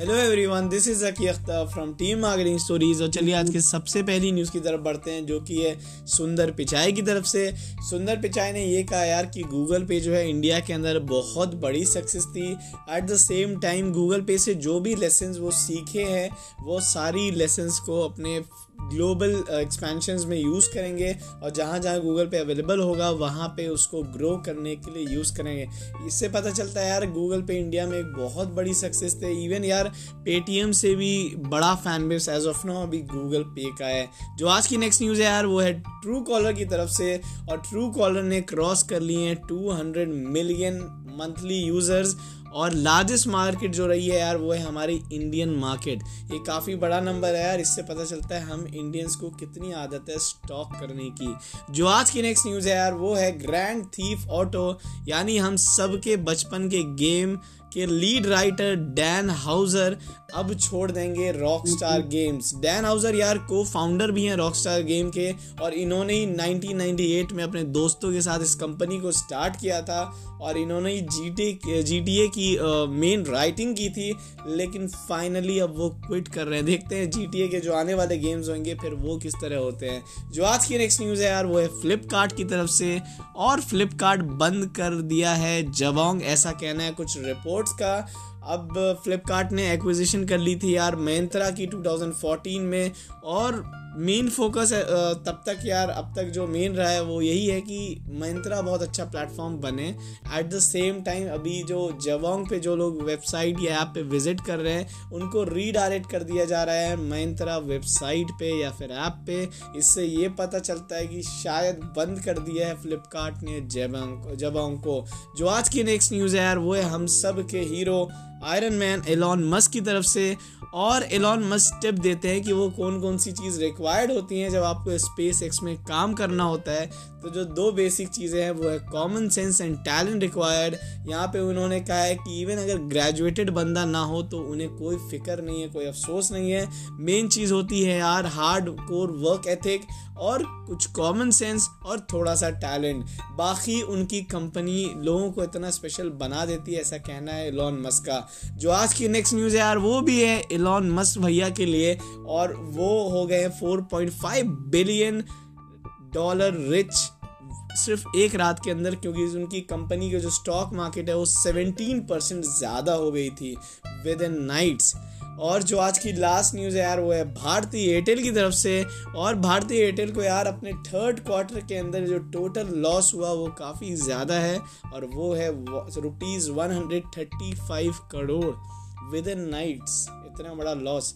Hello everyone this is Aki Akhtar from team marketing stories और चलिए आज के सबसे पहली न्यूज़ की तरफ़ बढ़ते हैं, जो कि है सुंदर पिचाई की तरफ़ से। सुंदर पिचाई ने ये कहा यार कि गूगल पे जो है इंडिया के अंदर बहुत बड़ी सक्सेस थी। At the same time Google Pay से जो भी लेसन वो सीखे हैं, वो सारी लेसन्स को अपने ग्लोबल एक्सपेंशन में यूज़ करेंगे और जहाँ जहाँ गूगल पे अवेलेबल होगा, वहाँ पे उसको ग्रो करने के लिए यूज़ करेंगे। इससे पता चलता है यार गूगल पे इंडिया में एक बहुत बड़ी सक्सेस थे। इवन यार पेटीएम से भी बड़ा fan base as of now अभी गूगल पे का है। जो आज की नेक्स्ट न्यूज़ है यार, वो है ट्रू कॉलर की तरफ़ से। और ट्रू कॉलर ने क्रॉस कर लिए हैं टू मिलियन मंथली यूज़र्स और लार्जेस्ट मार्केट जो रही है यार वो है हमारी इंडियन मार्केट ये काफ़ी बड़ा नंबर है यार इससे पता चलता है हम इंडियंस को कितनी आदत है स्टॉक करने की. जो आज की नेक्स्ट न्यूज़ है यार वो है ग्रैंड थीफ ऑटो यानी हम सबके बचपन के गेम के लीड राइटर डैन हाउजर अब छोड़ देंगे Rockstar games Dan Houser यार को फाउंडर भी हैं रॉक स्टार गेम के और इन्होंने ही 1998 में अपने दोस्तों के साथ इस कंपनी को स्टार्ट किया था और इन्होंने ही G T G T A की मेन राइटिंग की थी, लेकिन फाइनली अब वो क्विट कर रहे हैं। देखते हैं जीटीए के जो आने वाले गेम्स होंगे, फिर वो किस तरह होते हैं। जो आज की नेक्स्ट न्यूज़ है यार, वो है फ्लिपकार्ट की तरफ़ से, और फ्लिपकार्ट बंद कर दिया है जबोंग, ऐसा कहना है कुछ रिपोर्ट्स का। अब फ्लिपकार्ट ने एक्विजिशन कर ली थी यार मैंत्रा की 2014 में, और मेन फोकस तब तक यार, अब तक जो मेन रहा है वो यही है कि महिंद्रा बहुत अच्छा प्लेटफॉर्म बने। एट द सेम टाइम अभी जो जवांग पे जो लोग वेबसाइट या ऐप पे विज़िट कर रहे हैं, उनको रीडायरेक्ट कर दिया जा रहा है महिंद्रा वेबसाइट पे या फिर ऐप पे। इससे ये पता चलता है कि शायद बंद कर दिया है फ्लिपकार्ट ने जवांग जवांग को। जो आज की नेक्स्ट न्यूज़ है यार, वो है हम सब के hero Iron Man Elon Musk की तरफ़ से। और एलॉन मस्क टिप देते हैं कि वो कौन कौन सी चीज़ रिक्वायर्ड होती हैं जब आपको स्पेस एक्स में काम करना होता है। तो जो दो बेसिक चीज़ें हैं, वो है common sense and talent required यहाँ पे उन्होंने कहा है कि इवन अगर ग्रेजुएटेड बंदा ना हो तो उन्हें कोई फ़िक्र नहीं है, कोई अफसोस नहीं है। मेन चीज़ होती है यार हार्ड कोर वर्क एथिक और कुछ कॉमन सेंस और थोड़ा सा टैलेंट बाकी उनकी कंपनी लोगों को इतना स्पेशल बना देती है, ऐसा कहना है एलॉन मस्क का। जो आज की नेक्स्ट न्यूज़ है यार, वो भी है एलॉन मस्क भैया के लिए और वो हो गए four point five billion dollar rich सिर्फ़ एक रात के अंदर क्योंकि उनकी कंपनी के जो स्टॉक मार्केट है वो सेवनटीन परसेंट ज़्यादा हो गई थी विद इन नाइट्स और जो आज की लास्ट न्यूज़ है यार वो है भारतीय एयरटेल की तरफ़ से और भारतीय एयरटेल को यार अपने थर्ड क्वार्टर के अंदर जो टोटल लॉस हुआ वो काफ़ी ज़्यादा है और वो है rupees one hundred thirty five crore within nights इतना बड़ा लॉस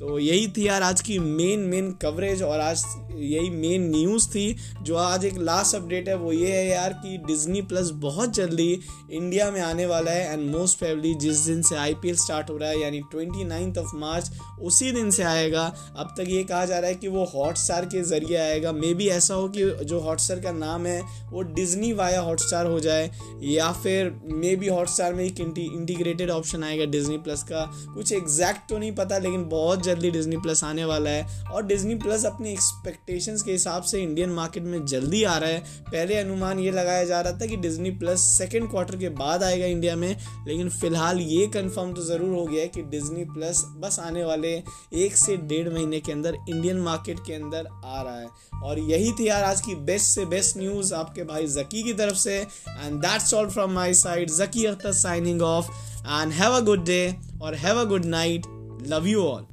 तो यही थी यार आज की मेन मेन कवरेज और आज यही मेन न्यूज़ थी, जो आज एक लास्ट अपडेट है, वो ये है यार कि डिज्नी प्लस बहुत जल्दी इंडिया में आने वाला है एंड मोस्ट फेवली जिस दिन से आईपीएल स्टार्ट हो रहा है, यानी ट्वेंटी नाइन्थ ऑफ़ मार्च उसी दिन से आएगा। अब तक ये कहा जा रहा है कि वो हॉट स्टार के ज़रिए आएगा। मे बी ऐसा हो कि जो हॉट स्टार का नाम है, वो डिज्नी वाया हॉट स्टार हो जाए, या फिर मे बी हॉट स्टार में एक इंटीग्रेटेड ऑप्शन आएगा डिज्नी प्लस का। कुछ एग्जैक्ट तो नहीं पता, लेकिन बहुत जल्दी डिज्नी प्लस आने वाला है। और डिज्नी प्लस अपनी एक्सपेक्टेशंस के हिसाब से इंडियन मार्केट में जल्दी आ रहा है। पहले अनुमान ये लगाया जा रहा था कि डिज्नी प्लस सेकेंड क्वार्टर के बाद आएगा इंडिया में, लेकिन फ़िलहाल ये कन्फर्म तो ज़रूर हो गया है कि डिज्नी प्लस बस आने वाले एक से डेढ़ महीने के अंदर इंडियन मार्केट के अंदर आ रहा है। और यही थी यार आज की बेस्ट से बेस्ट न्यूज़ आपके भाई जकी की तरफ़ से। And that's all from my side Zaki Akhtar signing off and have a good day or have a good night. Love you all.